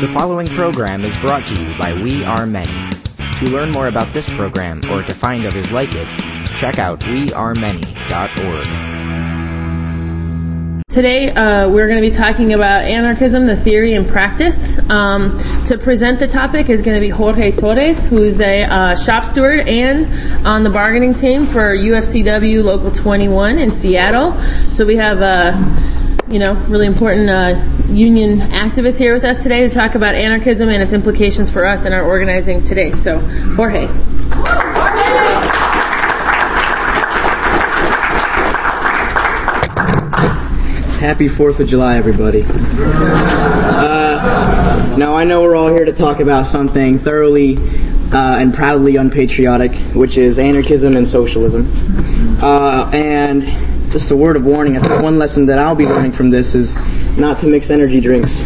The following program is brought to you by We Are Many. To learn more about this program or to find others like it, check out wearemany.org. Today, uh, we're going to be talking about anarchism, the theory and practice. Um, to present the topic is going to be Jorge Torres, who's a uh, shop steward and on the bargaining team for UFCW Local 21 in Seattle. So we have, uh, you know, really important uh, union activist here with us today to talk about anarchism and its implications for us in our organizing today. So, Jorge. Happy 4th of July, everybody. Uh, now, I know we're all here to talk about something thoroughly uh, and proudly unpatriotic, which is anarchism and socialism. Uh, and just a word of warning, I think one lesson that I'll be learning from this is not to mix energy drinks.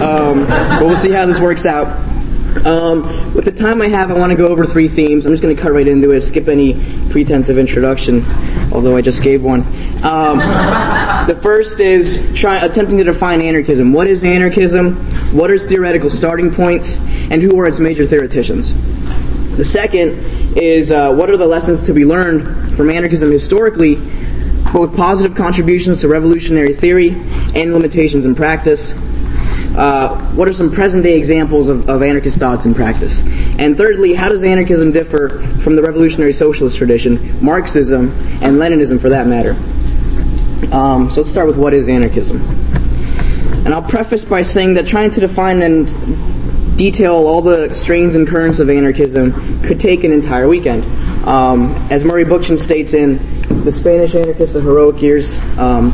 Um, but we'll see how this works out. Um, with the time I have, I want to go over three themes. I'm just going to cut right into it, skip any pretense of introduction, although I just gave one. Um, the first is try, attempting to define anarchism. What is anarchism? What are its theoretical starting points? And who are its major theoreticians? The second is uh, what are the lessons to be learned from anarchism historically, both positive contributions to revolutionary theory and limitations in practice? Uh, what are some present day examples of, of, anarchist thoughts in practice? And thirdly, how does anarchism differ from the revolutionary socialist tradition, Marxism, and Leninism for that matter? Um, so let's start with what is anarchism. And I'll preface by saying that trying to define and detail all the strains and currents of anarchism could take an entire weekend. Um, as Murray Bookchin states in The Spanish Anarchists of Heroic Years, um,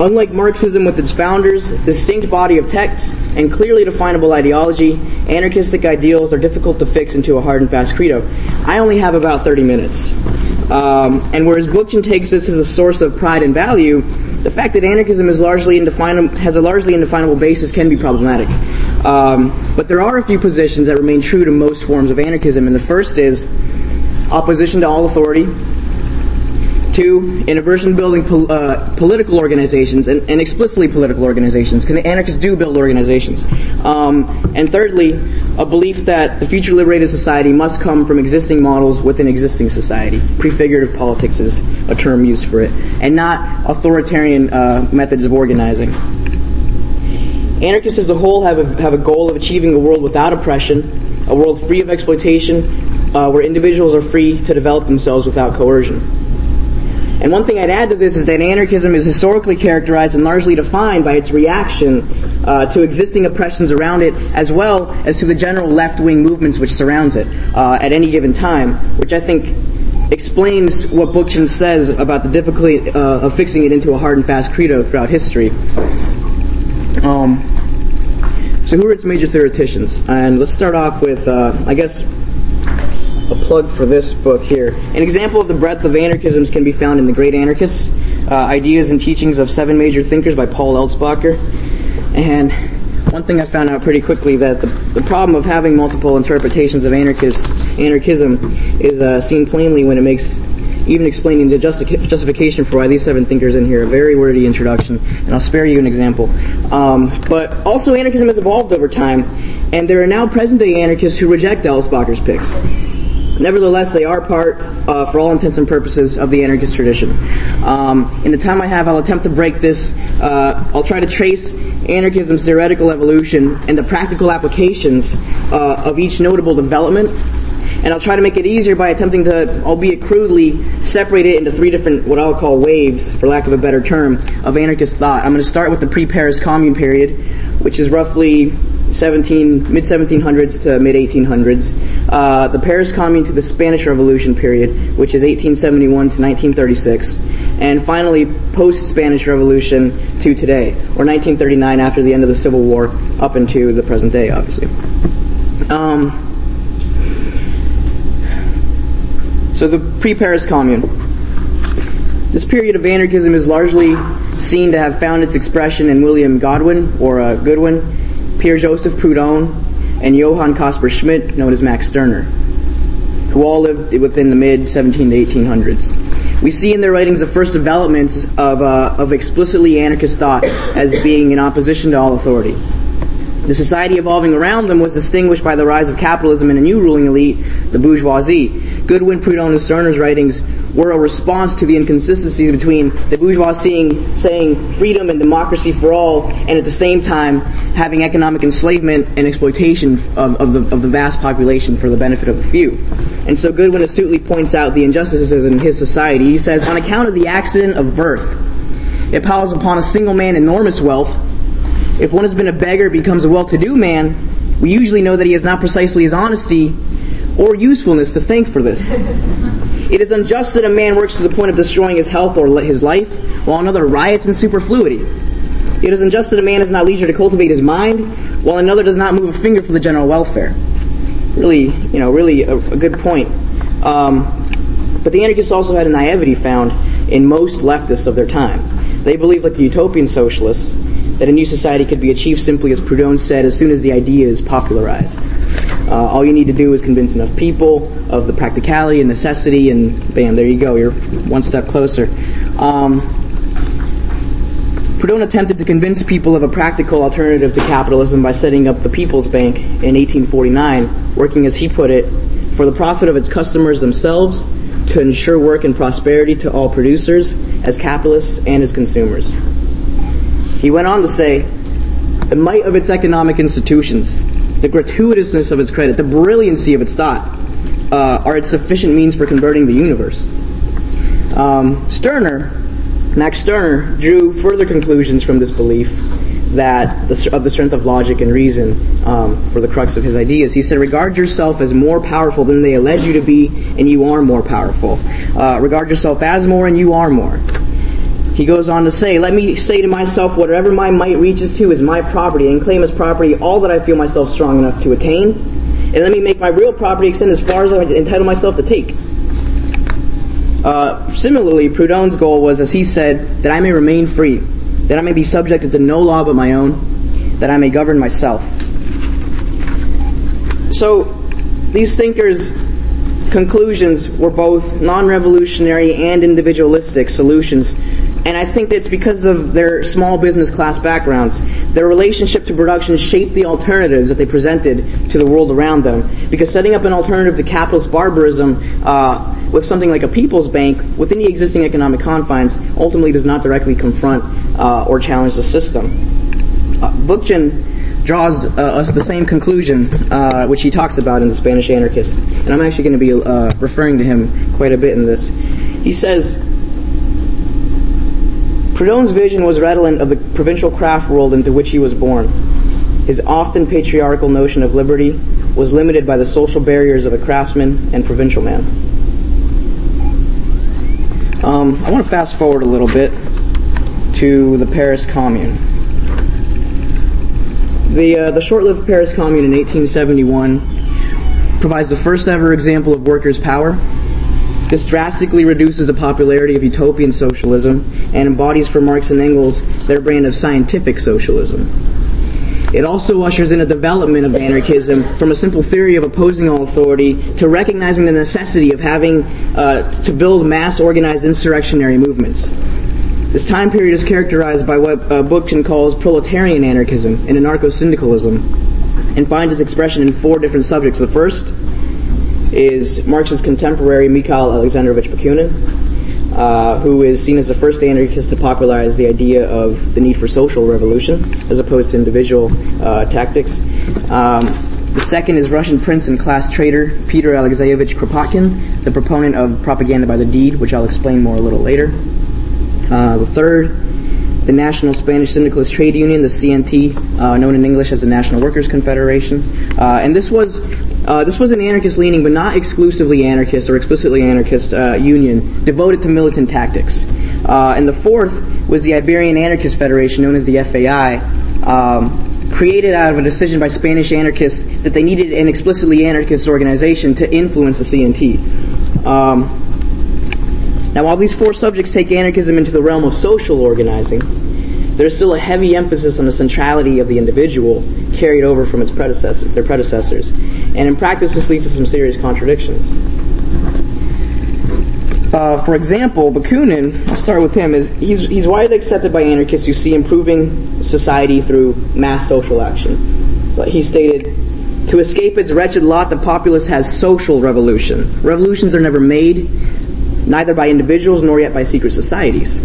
Unlike Marxism with its founders, distinct body of texts, and clearly definable ideology, anarchistic ideals are difficult to fix into a hard and fast credo. I only have about 30 minutes. Um, and whereas Bookchin takes this as a source of pride and value, the fact that anarchism is largely indefinable, has a largely indefinable basis can be problematic. Um, but there are a few positions that remain true to most forms of anarchism, and the first is opposition to all authority, Two, in aversion building pol- uh, political organizations and, and, explicitly political organizations. Can anarchists do build organizations? Um, and thirdly, a belief that the future liberated society must come from existing models within existing society. Prefigurative politics is a term used for it, and not authoritarian uh, methods of organizing. Anarchists as a whole have a, have a goal of achieving a world without oppression, a world free of exploitation, uh, where individuals are free to develop themselves without coercion. And one thing I'd add to this is that anarchism is historically characterized and largely defined by its reaction uh, to existing oppressions around it, as well as to the general left-wing movements which surrounds it uh, at any given time, which I think explains what Bookchin says about the difficulty uh, of fixing it into a hard and fast credo throughout history. Um, so who are its major theoreticians? And let's start off with, uh, I guess, a plug for this book here. An example of the breadth of anarchisms can be found in The Great Anarchists, uh, Ideas and Teachings of Seven Major Thinkers by Paul Eltzbacher. And one thing I found out pretty quickly that the, the problem of having multiple interpretations of anarchist, anarchism is uh, seen plainly when it makes even explaining the justification for why these seven thinkers in here a very wordy introduction, and I'll spare you an example. Um, but also, anarchism has evolved over time, and there are now present day anarchists who reject Eltzbacher's picks. Nevertheless, they are part, uh, for all intents and purposes, of the anarchist tradition. Um, in the time I have, I'll attempt to break this. Uh, I'll try to trace anarchism's theoretical evolution and the practical applications uh, of each notable development. And I'll try to make it easier by attempting to, albeit crudely, separate it into three different, what I'll call waves, for lack of a better term, of anarchist thought. I'm going to start with the pre-Paris Commune period, which is roughly 17, mid 1700s to mid 1800s, uh, the Paris Commune to the Spanish Revolution period, which is 1871 to 1936, and finally post Spanish Revolution to today, or 1939 after the end of the Civil War up into the present day, obviously. Um, so the pre-Paris Commune. This period of anarchism is largely seen to have found its expression in William Godwin, or uh, Goodwin, Pierre Joseph Proudhon, and Johann Caspar Schmidt, known as Max Stirner, who all lived within the mid 17 to 1800s. We see in their writings the first developments of, uh, of explicitly anarchist thought as being in opposition to all authority. The society evolving around them was distinguished by the rise of capitalism and a new ruling elite, the bourgeoisie. Goodwin, Proudhon, and Stirner's writings were a response to the inconsistencies between the bourgeoisie saying freedom and democracy for all, and at the same time having economic enslavement and exploitation of, of, the, of the vast population for the benefit of the few. And so Goodwin astutely points out the injustices in his society. He says, on account of the accident of birth, it piles upon a single man enormous wealth if one has been a beggar becomes a well-to-do man, we usually know that he has not precisely his honesty or usefulness to thank for this. It is unjust that a man works to the point of destroying his health or his life, while another riots in superfluity. It is unjust that a man has not leisure to cultivate his mind, while another does not move a finger for the general welfare. Really, you know, really a, a good point. Um, but the anarchists also had a naivety found in most leftists of their time. They believed, like the utopian socialists, that a new society could be achieved simply, as Proudhon said, as soon as the idea is popularized. Uh, all you need to do is convince enough people of the practicality and necessity, and bam, there you go. You're one step closer. Um, Proudhon attempted to convince people of a practical alternative to capitalism by setting up the People's Bank in 1849, working, as he put it, for the profit of its customers themselves, to ensure work and prosperity to all producers, as capitalists and as consumers. He went on to say, the might of its economic institutions, the gratuitousness of its credit, the brilliancy of its thought, uh, are its sufficient means for converting the universe. Um, Stirner, Max Stirner, drew further conclusions from this belief that the, of the strength of logic and reason um, for the crux of his ideas. He said, "Regard yourself as more powerful than they allege you to be, and you are more powerful. Uh, regard yourself as more, and you are more." He goes on to say, Let me say to myself, whatever my might reaches to is my property, and claim as property all that I feel myself strong enough to attain. And let me make my real property extend as far as I entitle myself to take. Uh, similarly, Proudhon's goal was, as he said, that I may remain free, that I may be subjected to no law but my own, that I may govern myself. So, these thinkers' conclusions were both non revolutionary and individualistic solutions and I think it's because of their small business class backgrounds. Their relationship to production shaped the alternatives that they presented to the world around them. Because setting up an alternative to capitalist barbarism uh, with something like a people's bank within the existing economic confines ultimately does not directly confront uh, or challenge the system. Uh, Bookchin draws uh, us the same conclusion, uh, which he talks about in the Spanish Anarchists, and I'm actually going to be uh, referring to him quite a bit in this. He says, Proudhon's vision was redolent of the provincial craft world into which he was born. His often patriarchal notion of liberty was limited by the social barriers of a craftsman and provincial man. Um, I want to fast forward a little bit to the Paris Commune. The, uh, the short-lived Paris Commune in 1871 provides the first ever example of workers' power this drastically reduces the popularity of utopian socialism and embodies for Marx and Engels their brand of scientific socialism. It also ushers in a development of anarchism from a simple theory of opposing all authority to recognizing the necessity of having uh, to build mass organized insurrectionary movements. This time period is characterized by what uh, Bookchin calls proletarian anarchism and anarcho-syndicalism and finds its expression in four different subjects. The first is Marx's contemporary Mikhail Alexandrovich Bakunin, uh, who is seen as the first anarchist to popularize the idea of the need for social revolution as opposed to individual uh, tactics. Um, the second is Russian prince and class trader Peter Alexeyevich Kropotkin, the proponent of propaganda by the deed, which I'll explain more a little later. Uh, the third, the National Spanish Syndicalist Trade Union, the CNT, uh, known in English as the National Workers Confederation. Uh, and this was uh, this was an anarchist leaning, but not exclusively anarchist or explicitly anarchist uh, union devoted to militant tactics. Uh, and the fourth was the Iberian Anarchist Federation, known as the FAI, um, created out of a decision by Spanish anarchists that they needed an explicitly anarchist organization to influence the CNT. Um, now, while these four subjects take anarchism into the realm of social organizing, there's still a heavy emphasis on the centrality of the individual carried over from its predecessors, their predecessors. And in practice, this leads to some serious contradictions. Uh, for example, Bakunin, I'll start with him, is he's, he's widely accepted by anarchists who see improving society through mass social action. But he stated, to escape its wretched lot, the populace has social revolution. Revolutions are never made, neither by individuals nor yet by secret societies.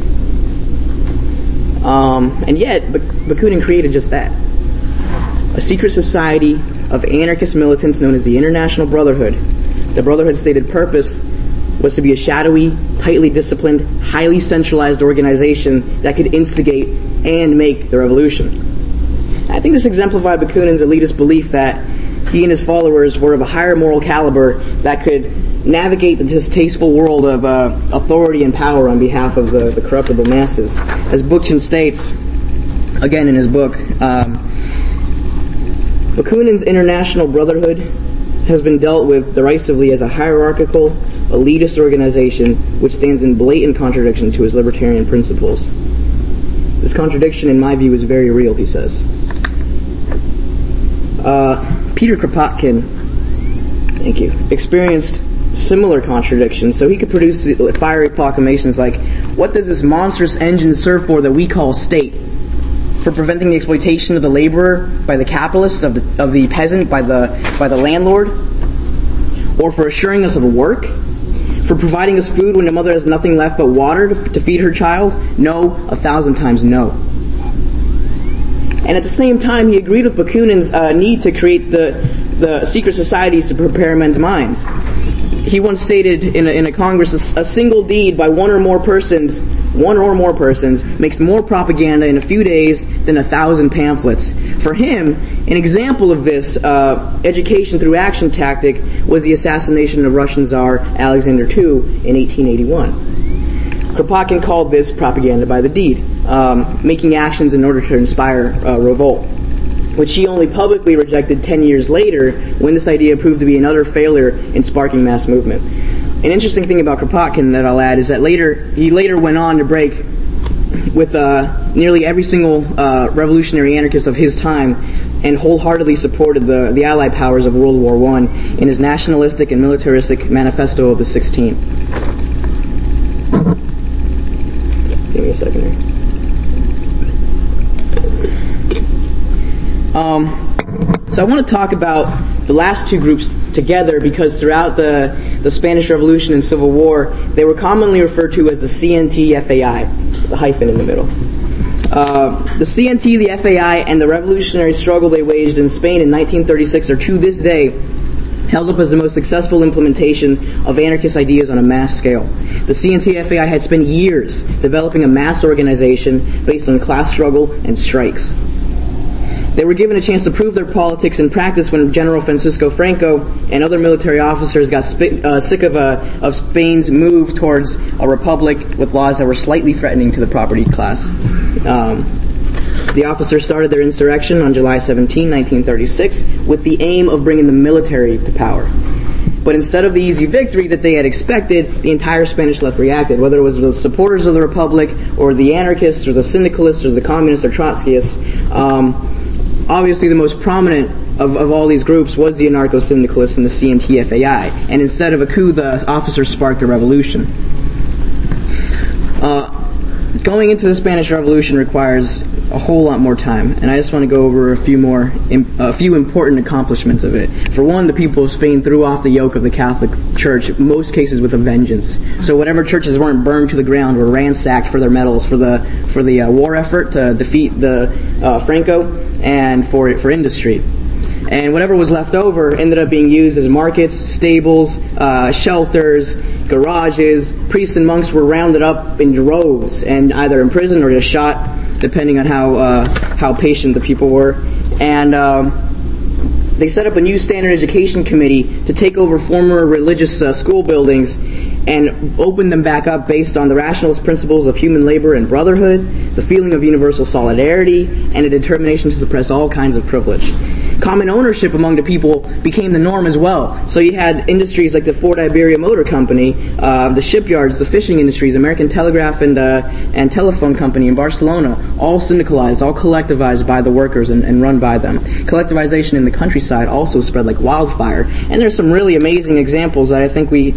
Um, and yet, Bakunin created just that a secret society of anarchist militants known as the International Brotherhood. The Brotherhood's stated purpose was to be a shadowy, tightly disciplined, highly centralized organization that could instigate and make the revolution. I think this exemplified Bakunin's elitist belief that he and his followers were of a higher moral caliber that could navigate the distasteful world of uh, authority and power on behalf of the, the corruptible masses. As Bookchin states, again in his book, um, Bakunin's international brotherhood has been dealt with derisively as a hierarchical, elitist organization which stands in blatant contradiction to his libertarian principles. This contradiction, in my view, is very real, he says. Uh, Peter Kropotkin, thank you, experienced similar contradictions, so he could produce fiery proclamations like, What does this monstrous engine serve for that we call state? For preventing the exploitation of the laborer by the capitalist, of the, of the peasant by the, by the landlord? Or for assuring us of work? For providing us food when a mother has nothing left but water to, to feed her child? No, a thousand times no. And at the same time, he agreed with Bakunin's uh, need to create the, the secret societies to prepare men's minds. He once stated in a, in a Congress, a, single deed by one or more persons, one or more persons, makes more propaganda in a few days than a thousand pamphlets. For him, an example of this uh, education through action tactic was the assassination of Russian Tsar Alexander II in 1881. Kropotkin called this propaganda by the deed, um, making actions in order to inspire uh, revolt, which he only publicly rejected 10 years later when this idea proved to be an utter failure in sparking mass movement. An interesting thing about Kropotkin that I'll add is that later he later went on to break with uh, nearly every single uh, revolutionary anarchist of his time and wholeheartedly supported the, the Allied powers of World War I in his nationalistic and militaristic manifesto of the 16th. Give me a second here. Um, so I want to talk about the last two groups together because throughout the, the Spanish Revolution and Civil War, they were commonly referred to as the CNT-FAI, the hyphen in the middle. Uh, the CNT, the FAI, and the revolutionary struggle they waged in Spain in 1936 are to this day held up as the most successful implementation of anarchist ideas on a mass scale. The CNT-FAI had spent years developing a mass organization based on class struggle and strikes. They were given a chance to prove their politics in practice when General Francisco Franco and other military officers got sp- uh, sick of, uh, of Spain's move towards a republic with laws that were slightly threatening to the property class. Um, the officers started their insurrection on July 17, 1936, with the aim of bringing the military to power. But instead of the easy victory that they had expected, the entire Spanish left reacted, whether it was the supporters of the Republic, or the anarchists, or the syndicalists, or the communists, or Trotskyists. Um, obviously, the most prominent of, of all these groups was the anarcho-syndicalists and the CNT-FAI. And instead of a coup, the officers sparked a revolution. Uh, going into the Spanish Revolution requires a whole lot more time, and I just want to go over a few more, a few important accomplishments of it. For one, the people of Spain threw off the yoke of the Catholic Church, most cases with a vengeance. So whatever churches weren't burned to the ground were ransacked for their medals for the for the uh, war effort to defeat the uh, Franco and for for industry. And whatever was left over ended up being used as markets, stables, uh, shelters, garages. Priests and monks were rounded up in droves and either imprisoned or just shot depending on how uh, how patient the people were, and. Um, they set up a new standard education committee to take over former religious uh, school buildings and open them back up based on the rationalist principles of human labor and brotherhood, the feeling of universal solidarity, and a determination to suppress all kinds of privilege common ownership among the people became the norm as well. So you had industries like the Ford Iberia Motor Company, uh, the shipyards, the fishing industries, American Telegraph and uh, and Telephone Company in Barcelona, all syndicalized, all collectivized by the workers and, and run by them. Collectivization in the countryside also spread like wildfire. And there's some really amazing examples that I think we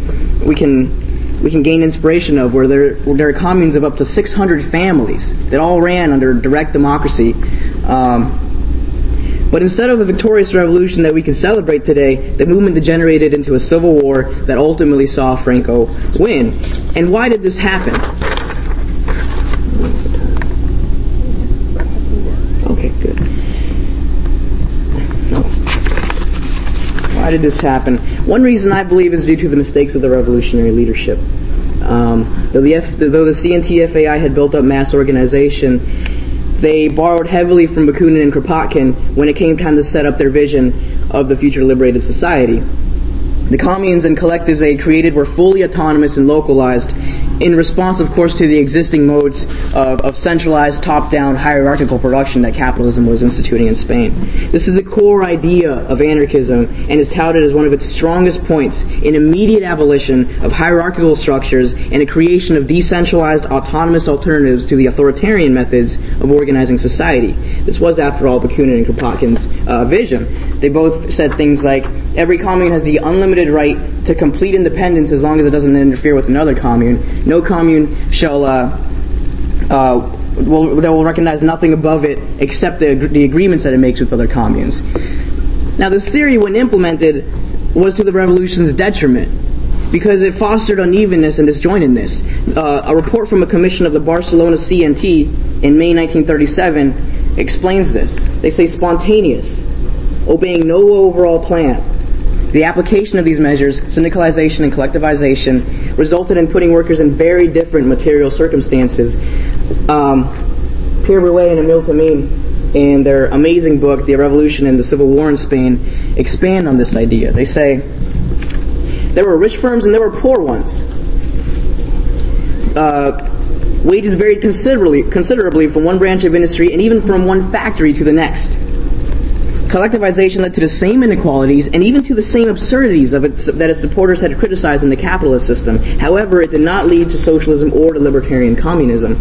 we can we can gain inspiration of where there, where there are communes of up to 600 families that all ran under direct democracy. Um, But instead of a victorious revolution that we can celebrate today, the movement degenerated into a civil war that ultimately saw Franco win. And why did this happen? Okay, good. Why did this happen? One reason I believe is due to the mistakes of the revolutionary leadership. Um, though, the F, though the CNT-FAI had built up mass organization, they borrowed heavily from Bakunin and Kropotkin when it came time to set up their vision of the future liberated society. The communes and collectives they had created were fully autonomous and localized, in response, of course, to the existing modes of, of centralized, top-down, hierarchical production that capitalism was instituting in Spain. This is the core idea of anarchism and is touted as one of its strongest points in immediate abolition of hierarchical structures and a creation of decentralized, autonomous alternatives to the authoritarian methods of organizing society. This was, after all, Bakunin and Kropotkin's uh, vision. They both said things like, every commune has the unlimited right to complete independence as long as it doesn't interfere with another commune. No commune shall uh, uh, will, that will recognize nothing above it except the, the agreements that it makes with other communes. Now, this theory, when implemented, was to the revolution's detriment because it fostered unevenness and disjointedness. Uh, a report from a commission of the Barcelona CNT in May 1937 explains this. They say spontaneous, obeying no overall plan, the application of these measures, syndicalization and collectivization, resulted in putting workers in very different material circumstances. Um, Pierre Broué and Emile Témime, in their amazing book, The Revolution and the Civil War in Spain, expand on this idea. They say, there were rich firms and there were poor ones. Uh, wages varied considerably, considerably from one branch of industry and even from one factory to the next. Collectivization led to the same inequalities and even to the same absurdities of it that its supporters had criticized in the capitalist system. However, it did not lead to socialism or to libertarian communism.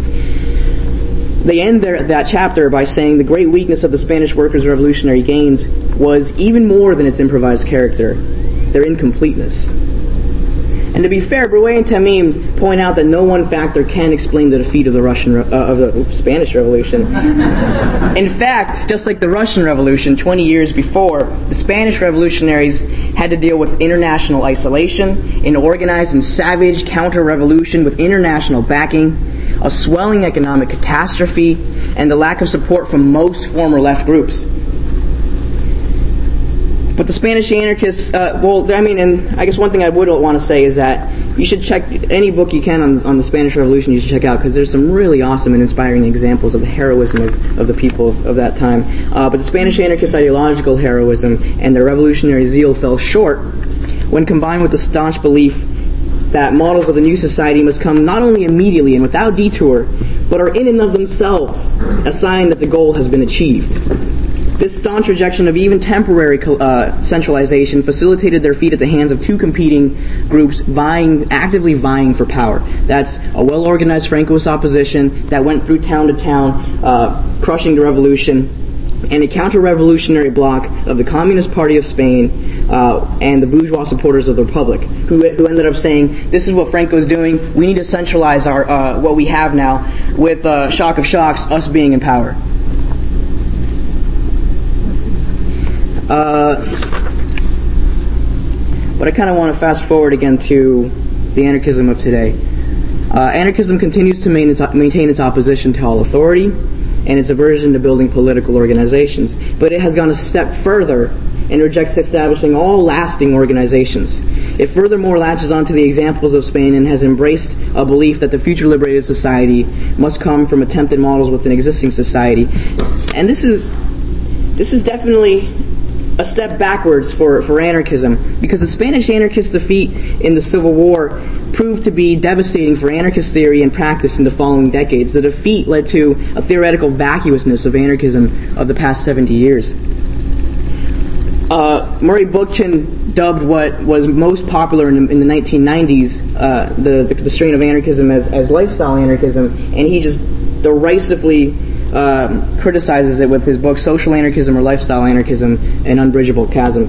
They end their, that chapter by saying the great weakness of the Spanish workers' revolutionary gains was even more than its improvised character, their incompleteness. And to be fair, Broué and Témime point out that no one factor can explain the defeat of the Russian uh, of the Spanish Revolution. In fact, just like the Russian Revolution 20 years before, the Spanish revolutionaries had to deal with international isolation, an organized and savage counter-revolution with international backing, a swelling economic catastrophe, and the lack of support from most former left groups. But the Spanish anarchists, uh, well, I mean, and I guess one thing I would want to say is that you should check any book you can on, on the Spanish Revolution. You should check out because there's some really awesome and inspiring examples of the heroism of, of the people of that time. Uh, but the Spanish anarchist ideological heroism and their revolutionary zeal fell short when combined with the staunch belief that models of the new society must come not only immediately and without detour, but are in and of themselves a sign that the goal has been achieved. This staunch rejection of even temporary uh, centralization facilitated their feat at the hands of two competing groups vying, actively vying for power. That's a well-organized Francoist opposition that went through town to town, uh, crushing the revolution, and a counter-revolutionary bloc of the Communist Party of Spain uh, and the bourgeois supporters of the Republic, who, who ended up saying, "This is what Franco's doing. We need to centralize our uh, what we have now, with uh, shock of shocks, us being in power." Uh, but I kind of want to fast forward again to the anarchism of today. Uh, anarchism continues to maintain its opposition to all authority and its aversion to building political organizations, but it has gone a step further and rejects establishing all lasting organizations. It furthermore latches onto the examples of Spain and has embraced a belief that the future liberated society must come from attempted models within existing society. And this is this is definitely a step backwards for, for anarchism because the Spanish anarchist defeat in the Civil War proved to be devastating for anarchist theory and practice in the following decades. The defeat led to a theoretical vacuousness of anarchism of the past 70 years. Uh, Murray Bookchin dubbed what was most popular in the, in the 1990s uh, the, the, the strain of anarchism as, as lifestyle anarchism, and he just derisively um, criticizes it with his book Social Anarchism or Lifestyle Anarchism An Unbridgeable Chasm.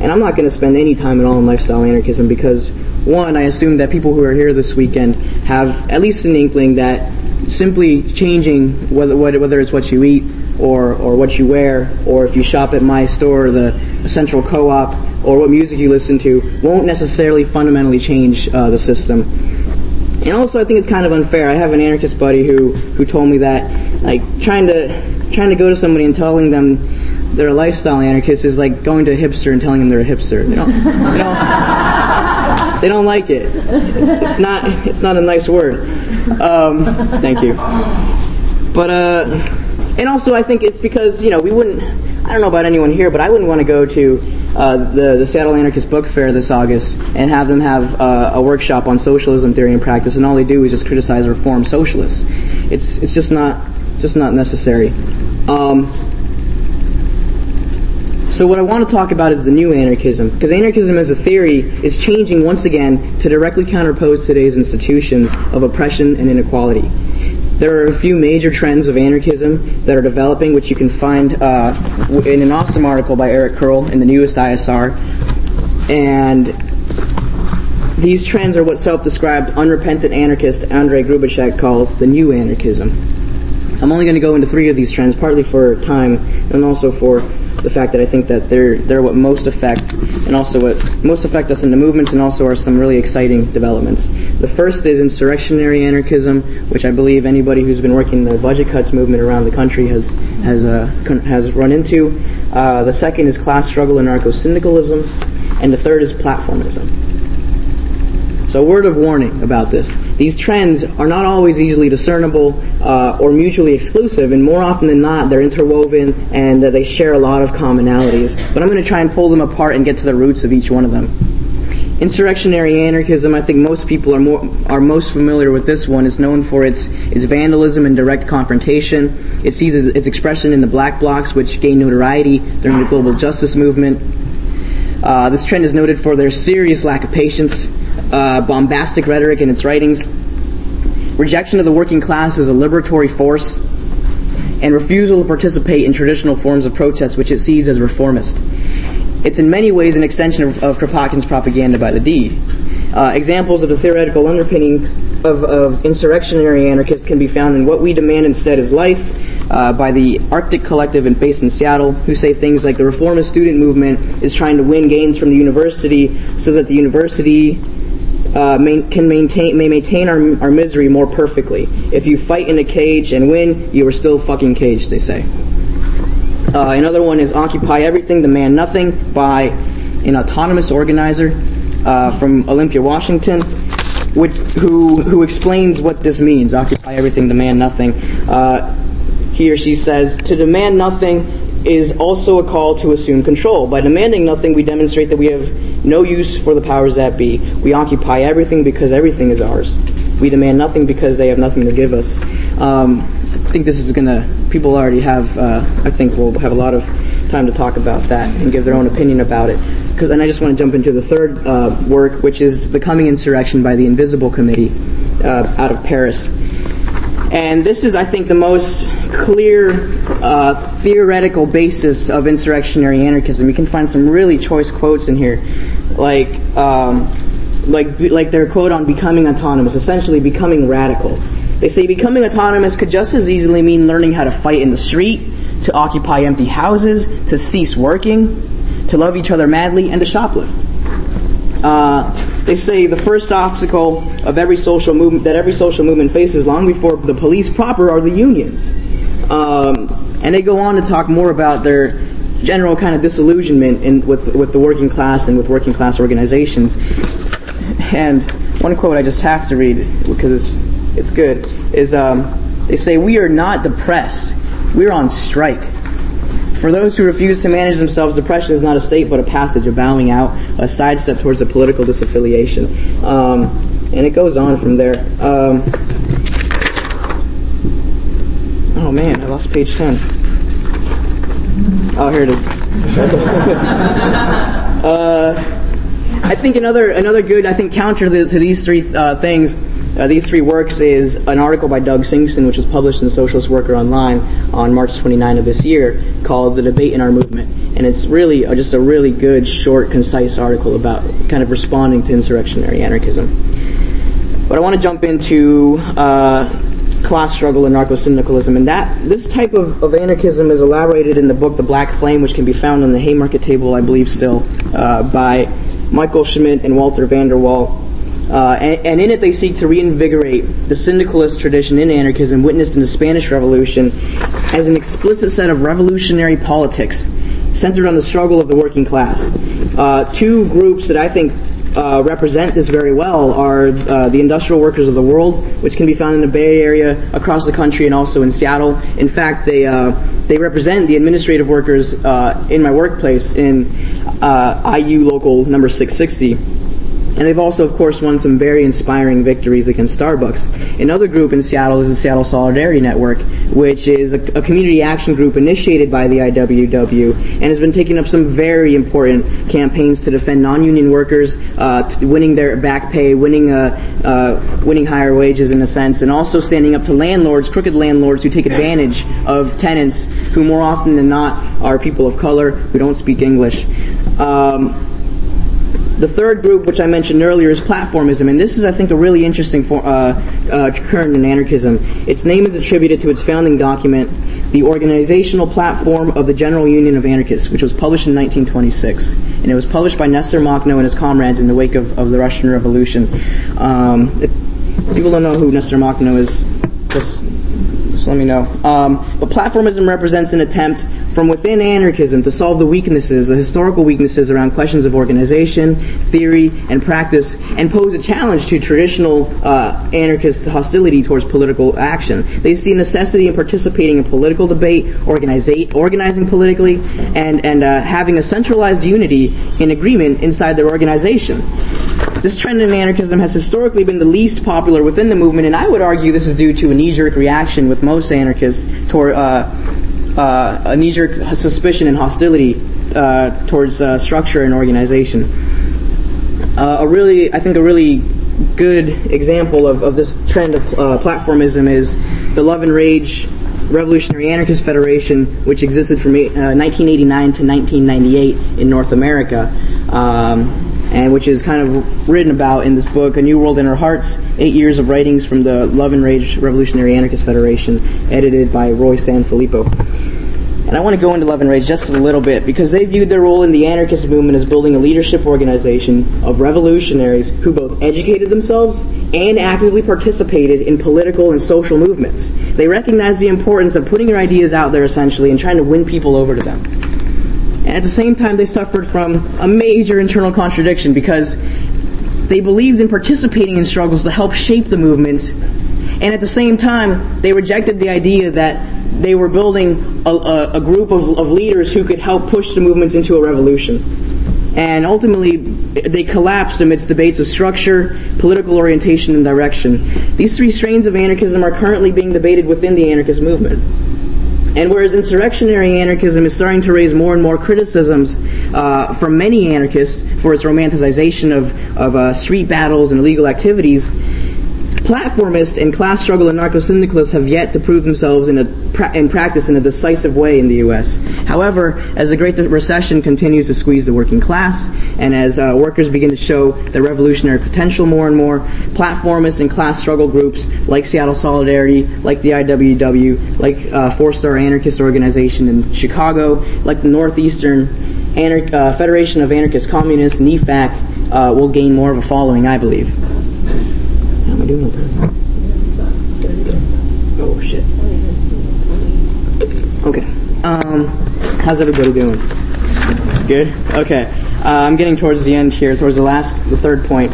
And I'm not going to spend any time at all on lifestyle anarchism because, one, I assume that people who are here this weekend have at least an inkling that simply changing whether, whether it's what you eat or, or what you wear, or if you shop at my store, the Central Co-op, or what music you listen to, won't necessarily fundamentally change uh, the system. And also, I think it's kind of unfair. I have an anarchist buddy who, who told me that, like, trying to trying to go to somebody and telling them they're a lifestyle anarchist is like going to a hipster and telling them they're a hipster. They don't, they don't, they don't like it. It's, it's, not it's not a nice word. Um, thank you. But uh, and also I think it's because you know we wouldn't. I don't know about anyone here, but I wouldn't want to go to uh, the the Seattle Anarchist Book Fair this August and have them have uh, a workshop on socialism theory and practice, and all they do is just criticize reform socialists. It's it's just not just not necessary. Um, so what I want to talk about is the new anarchism, because anarchism as a theory is changing once again to directly counterpose today's institutions of oppression and inequality. There are a few major trends of anarchism that are developing, which you can find uh, in an awesome article by Eric Kerl in the newest ISR. And these trends are what self-described unrepentant anarchist Andrej Grubacic calls the new anarchism. I'm only going to go into three of these trends, partly for time and also for the fact that I think that they're they're what most affect and also what most affect us in the movements and also are some really exciting developments. The first is insurrectionary anarchism, which I believe anybody who's been working the budget cuts movement around the country has has uh, has run into. Uh, the second is class struggle and anarcho-syndicalism, and the third is platformism. So, a word of warning about this. These trends are not always easily discernible uh, or mutually exclusive, and more often than not, they're interwoven and uh, they share a lot of commonalities. But I'm going to try and pull them apart and get to the roots of each one of them. Insurrectionary anarchism, I think most people are more are most familiar with this one. It's known for its its vandalism and direct confrontation. It sees its expression in the black blocs, which gained notoriety during the global justice movement. Uh, this trend is noted for their serious lack of patience, uh, bombastic rhetoric in its writings, rejection of the working class as a liberatory force, and refusal to participate in traditional forms of protest, which it sees as reformist. It's in many ways an extension of, of Kropotkin's propaganda by the deed. Uh, examples of the theoretical underpinnings of, of, insurrectionary anarchists can be found in What We Demand Instead is Life uh, by the Arctic Collective and based in Seattle, who say things like the reformist student movement is trying to win gains from the university so that the university uh, main, can maintain may maintain our, our misery more perfectly. If you fight in a cage and win, you are still fucking caged. They say. Uh, another one is Occupy Everything, Demand Nothing by an autonomous organizer uh, from Olympia, Washington, which, who who explains what this means. Occupy Everything, Demand Nothing. Uh, he or she says to demand nothing is also a call to assume control. By demanding nothing, we demonstrate that we have no use for the powers that be. We occupy everything because everything is ours. We demand nothing because they have nothing to give us. Um, I think this is going to, people already have, uh, I think we'll have a lot of time to talk about that and give their own opinion about it. And I just want to jump into the third uh, work, which is The Coming Insurrection by the Invisible Committee uh, out of Paris. And this is, I think, the most clear uh, theoretical basis of insurrectionary anarchism. You can find some really choice quotes in here, like um, like like their quote on becoming autonomous, essentially becoming radical. They say becoming autonomous could just as easily mean learning how to fight in the street, to occupy empty houses, to cease working, to love each other madly, and to shoplift. Uh, they say the first obstacle of every social movement that every social movement faces long before the police proper are the unions. Um, and they go on to talk more about their general kind of disillusionment in, with with the working class and with working class organizations. And one quote I just have to read because it's it's good is um, they say we are not depressed, we're on strike. For those who refuse to manage themselves, depression is not a state but a passage, a bowing out, a sidestep towards a political disaffiliation. Um, and it goes on from there. Um, oh man, I lost page 10. Oh, here it is. uh, I think another another good I think counter to, to these three uh, things uh, these three works is an article by Doug Singsen, which was published in the Socialist Worker Online on March 29 of this year, called "The Debate in Our Movement," and it's really uh, just a really good, short, concise article about kind of responding to insurrectionary anarchism. But I want to jump into uh, class struggle and anarcho-syndicalism. And that this type of, of anarchism is elaborated in the book The Black Flame, which can be found on the Haymarket table, I believe, still uh, by Michael Schmidt and Walter van der Walt. Uh, and, and, in it, they seek to reinvigorate the syndicalist tradition in anarchism witnessed in the Spanish Revolution as an explicit set of revolutionary politics centered on the struggle of the working class. Uh, two groups that I think uh, represent this very well are uh, the industrial workers of the world, which can be found in the Bay Area, across the country, and also in Seattle. In fact, they uh, they represent the administrative workers in my workplace in IU local number 660. And they've also, of course, won some very inspiring victories against Starbucks. Another group in Seattle is the Seattle Solidarity Network, which is a, a, community action group initiated by the IWW and has been taking up some very important campaigns to defend non-union workers, uh, winning their back pay, winning uh, uh, winning higher wages in a sense, and also standing up to landlords, crooked landlords who take advantage of tenants who more often than not are people of color who don't speak English. Um, the third group, which I mentioned earlier, is platformism, and this is, I think, a really interesting for, uh, uh, current in anarchism. Its name is attributed to its founding document, the Organizational Platform of the General Union of Anarchists, which was published in 1926, and it was published by Nestor Makhno and his comrades in the wake of, of the Russian Revolution. Um, people don't know who Nestor Makhno is, just, just let me know. Um, but platformism represents an attempt from within anarchism to solve the weaknesses, the historical weaknesses around questions of organization, theory, and practice, and pose a challenge to traditional uh, anarchist hostility towards political action. They see necessity in participating in political debate, organizing politically, and, and uh, having a centralized unity in agreement inside their organization. This trend in anarchism has historically been the least popular within the movement, and I would argue this is due to a knee-jerk reaction with most anarchists toward uh, uh, a knee-jerk suspicion and hostility uh, towards uh, structure and organization. Uh, a really, I think, a really good example of, of this trend of uh, platformism is the Love and Rage Revolutionary Anarchist Federation, which existed from 1989 uh, to 1998 in North America. Um, and which is kind of written about in this book, A New World in Our Hearts, eight years of writings from the Love and Rage Revolutionary Anarchist Federation, edited by Roy San Filippo. And I want to go into Love and Rage just a little bit because they viewed their role in the anarchist movement as building a leadership organization of revolutionaries who both educated themselves and actively participated in political and social movements. They recognized the importance of putting your ideas out there essentially and trying to win people over to them. And at the same time, they suffered from a major internal contradiction because they believed in participating in struggles to help shape the movements. And at the same time, they rejected the idea that they were building a, a, a group of, of leaders who could help push the movements into a revolution. And ultimately, they collapsed amidst debates of structure, political orientation, and direction. These three strains of anarchism are currently being debated within the anarchist movement. And whereas insurrectionary anarchism is starting to raise more and more criticisms uh, from many anarchists for its romanticization of, of uh, street battles and illegal activities, platformists and class struggle and anarcho-syndicalists have yet to prove themselves in, in practice in a decisive way in the U.S. However, as the Great Recession continues to squeeze the working class, and as uh, workers begin to show their revolutionary potential more and more, platformist and class struggle groups like Seattle Solidarity, like the IWW, like uh, Four Star Anarchist Organization in Chicago, like the Northeastern uh, Federation of Anarchist Communists, NEFAC, uh, will gain more of a following, I believe doing Oh shit. Okay. Um, how's everybody doing? Good. Okay. Uh, I'm getting towards the end here, towards the last, the third point,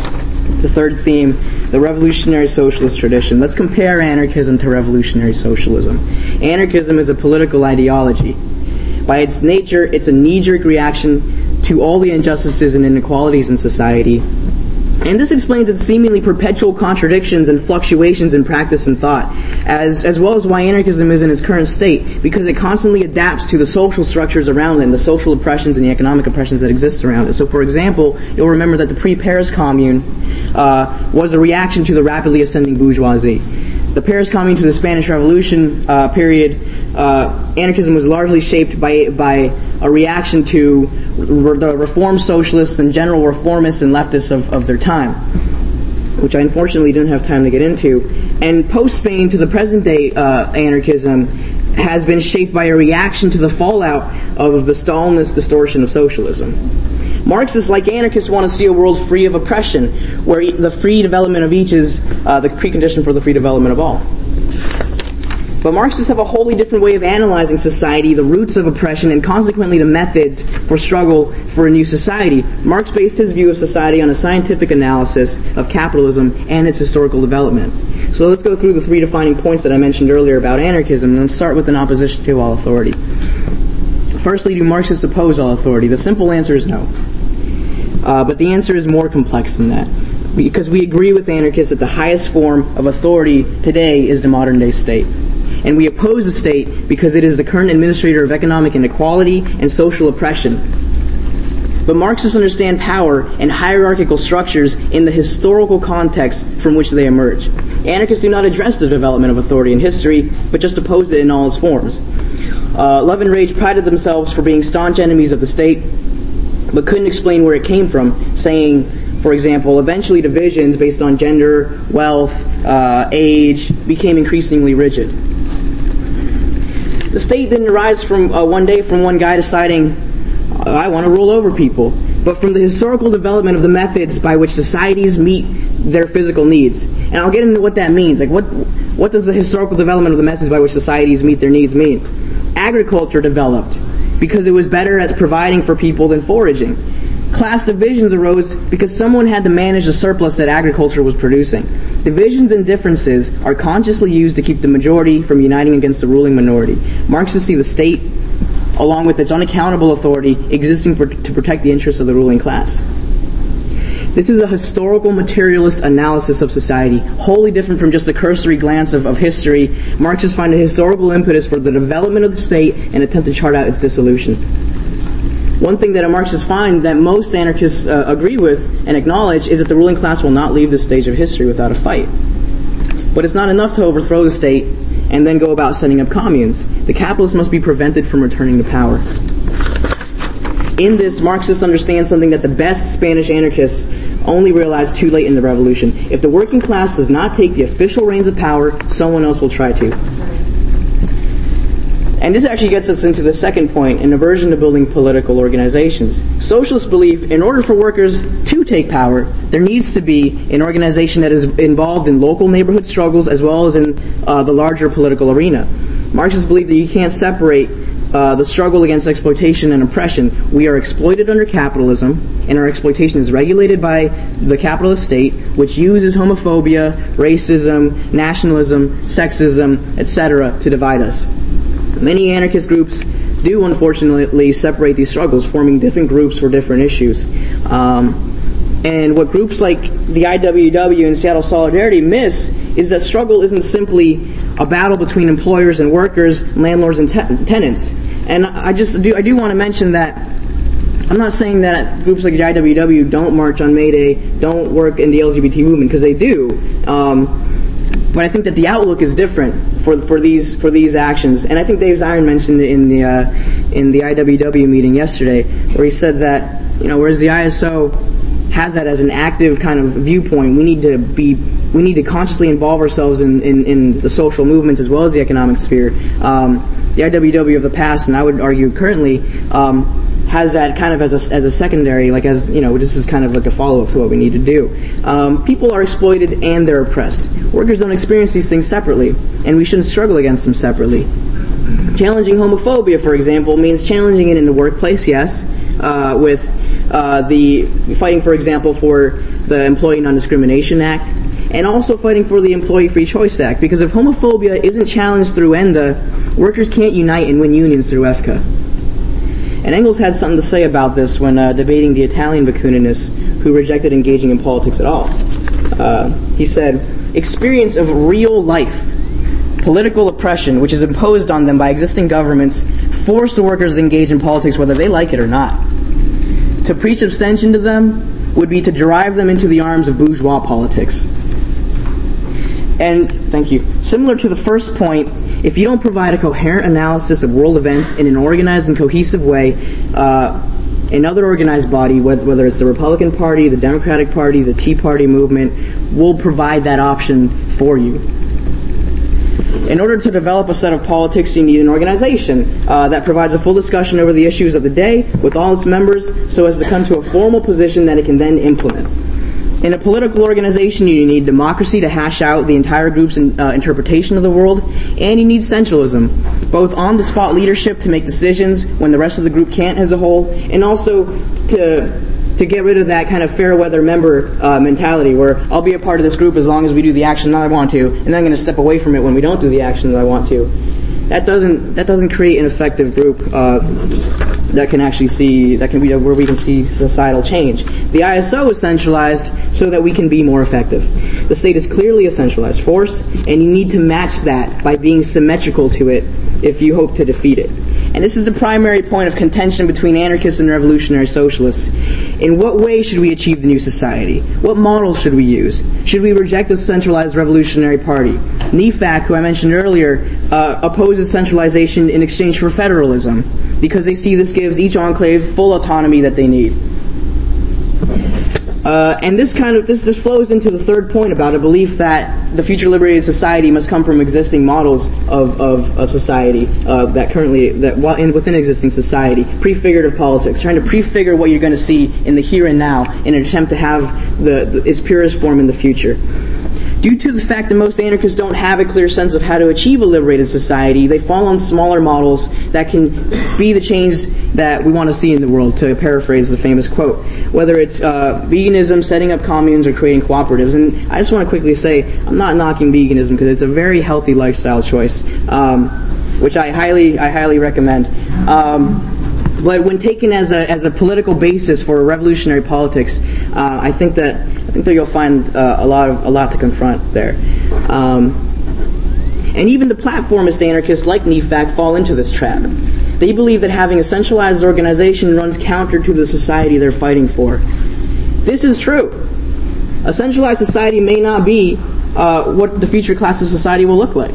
the third theme, the revolutionary socialist tradition. Let's compare anarchism to revolutionary socialism. Anarchism is a political ideology. By its nature, it's a knee-jerk reaction to all the injustices and inequalities in society and this explains its seemingly perpetual contradictions and fluctuations in practice and thought, as, as well as why anarchism is in its current state, because it constantly adapts to the social structures around it, and the social oppressions and the economic oppressions that exist around it. So, for example, you'll remember that the pre-Paris Commune uh, was a reaction to the rapidly ascending bourgeoisie. The Paris Commune to the Spanish Revolution uh, period, uh, anarchism was largely shaped by by a reaction to the reform socialists and general reformists and leftists of, of their time, which I unfortunately didn't have time to get into. And post Spain to the present day uh, anarchism has been shaped by a reaction to the fallout of the Stalinist distortion of socialism. Marxists, like anarchists, want to see a world free of oppression, where the free development of each is uh, the precondition for the free development of all. But Marxists have a wholly different way of analyzing society, the roots of oppression, and consequently the methods for struggle for a new society. Marx based his view of society on a scientific analysis of capitalism and its historical development. So let's go through the three defining points that I mentioned earlier about anarchism, and let's start with an opposition to all authority. Firstly, do Marxists oppose all authority? The simple answer is no. Uh, but the answer is more complex than that. Because we agree with anarchists that the highest form of authority today is the modern day state and we oppose the state because it is the current administrator of economic inequality and social oppression. But Marxists understand power and hierarchical structures in the historical context from which they emerge. Anarchists do not address the development of authority in history, but just oppose it in all its forms. Uh, Love and Rage prided themselves for being staunch enemies of the state, but couldn't explain where it came from, saying, for example, eventually divisions based on gender, wealth, uh, age became increasingly rigid. The state didn't arise from uh, one day from one guy deciding, I want to rule over people, but from the historical development of the methods by which societies meet their physical needs. And I'll get into what that means. Like, what, what does the historical development of the methods by which societies meet their needs mean? Agriculture developed because it was better at providing for people than foraging. Class divisions arose because someone had to manage the surplus that agriculture was producing. Divisions and differences are consciously used to keep the majority from uniting against the ruling minority. Marxists see the state, along with its unaccountable authority, existing for, to protect the interests of the ruling class. This is a historical materialist analysis of society, wholly different from just a cursory glance of, of history. Marxists find a historical impetus for the development of the state and attempt to chart out its dissolution. One thing that a Marxist find that most anarchists uh, agree with and acknowledge is that the ruling class will not leave this stage of history without a fight. But it's not enough to overthrow the state and then go about setting up communes. The capitalists must be prevented from returning to power. In this, Marxists understand something that the best Spanish anarchists only realized too late in the revolution. If the working class does not take the official reins of power, someone else will try to. And this actually gets us into the second point, an aversion to building political organizations. Socialists believe in order for workers to take power, there needs to be an organization that is involved in local neighborhood struggles as well as in uh, the larger political arena. Marxists believe that you can't separate uh, the struggle against exploitation and oppression. We are exploited under capitalism, and our exploitation is regulated by the capitalist state, which uses homophobia, racism, nationalism, sexism, etc., to divide us. Many anarchist groups do unfortunately separate these struggles, forming different groups for different issues. Um, and what groups like the IWW and Seattle Solidarity miss is that struggle isn't simply a battle between employers and workers, landlords and te- tenants. And I just do I do want to mention that I'm not saying that groups like the IWW don't march on May Day, don't work in the LGBT movement because they do. Um, but I think that the outlook is different for for these for these actions. And I think Dave Zirin mentioned in the uh, in the IWW meeting yesterday, where he said that you know, whereas the ISO has that as an active kind of viewpoint, we need to be we need to consciously involve ourselves in, in, in the social movements as well as the economic sphere. Um, the IWW of the past, and I would argue currently, um, has that kind of as a, as a secondary, like as, you know, this is kind of like a follow-up to what we need to do. Um, people are exploited and they're oppressed. Workers don't experience these things separately, and we shouldn't struggle against them separately. Challenging homophobia, for example, means challenging it in the workplace, yes, uh, with uh, the fighting, for example, for the Employee Non-Discrimination Act, and also fighting for the Employee Free Choice Act. Because if homophobia isn't challenged through ENDA, workers can't unite and win unions through EFCA. And Engels had something to say about this when uh, debating the Italian Bakuninists who rejected engaging in politics at all. Uh, he said, experience of real life, political oppression, which is imposed on them by existing governments, force the workers to engage in politics whether they like it or not. To preach abstention to them would be to drive them into the arms of bourgeois politics. And, thank you. Similar to the first point, if you don't provide a coherent analysis of world events in an organized and cohesive way, uh, another organized body, whether it's the Republican Party, the Democratic Party, the Tea Party movement, will provide that option for you. In order to develop a set of politics, you need an organization uh, that provides a full discussion over the issues of the day with all its members so as to come to a formal position that it can then implement. In a political organization, you need democracy to hash out the entire group's in, uh, interpretation of the world, and you need centralism, both on the spot leadership to make decisions when the rest of the group can't as a whole, and also to to get rid of that kind of fair weather member uh, mentality where I'll be a part of this group as long as we do the action that I want to, and then I'm going to step away from it when we don't do the action that I want to. That doesn't that doesn't create an effective group uh, that can actually see that can be where we can see societal change. The ISO is centralized so that we can be more effective. The state is clearly a centralized force, and you need to match that by being symmetrical to it if you hope to defeat it. And this is the primary point of contention between anarchists and revolutionary socialists. In what way should we achieve the new society? What models should we use? Should we reject the centralized revolutionary party? NEFAC, who I mentioned earlier, uh, opposes centralization in exchange for federalism because they see this gives each enclave full autonomy that they need. Uh, and this kind of this, this flows into the third point about a belief that the future liberated society must come from existing models of, of, of society uh, that currently that while in, within existing society prefigurative politics trying to prefigure what you're going to see in the here and now in an attempt to have the, the its purest form in the future Due to the fact that most anarchists don't have a clear sense of how to achieve a liberated society, they fall on smaller models that can be the change that we want to see in the world, to paraphrase the famous quote. Whether it's uh, veganism, setting up communes, or creating cooperatives. And I just want to quickly say, I'm not knocking veganism because it's a very healthy lifestyle choice, um, which I highly, I highly recommend. Um, but when taken as a, as a political basis for revolutionary politics, uh, I think that think that you'll find uh, a lot of a lot to confront there. Um, and even the platformist anarchists like NEFAC fall into this trap. They believe that having a centralized organization runs counter to the society they're fighting for. This is true. A centralized society may not be uh, what the future class of society will look like.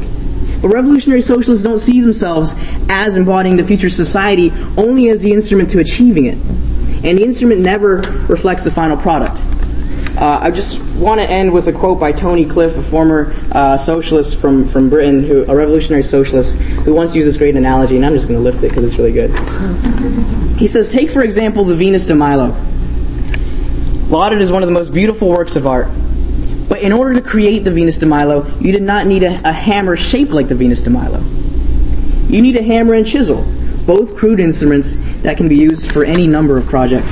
But revolutionary socialists don't see themselves as embodying the future society, only as the instrument to achieving it. And the instrument never reflects the final product. Uh, I just want to end with a quote by Tony Cliff, a former uh, socialist from, from Britain, who, a revolutionary socialist, who once used this great analogy, and I'm just going to lift it because it's really good. He says, Take, for example, the Venus de Milo. Lauded as one of the most beautiful works of art. But in order to create the Venus de Milo, you did not need a, a hammer shaped like the Venus de Milo. You need a hammer and chisel, both crude instruments that can be used for any number of projects.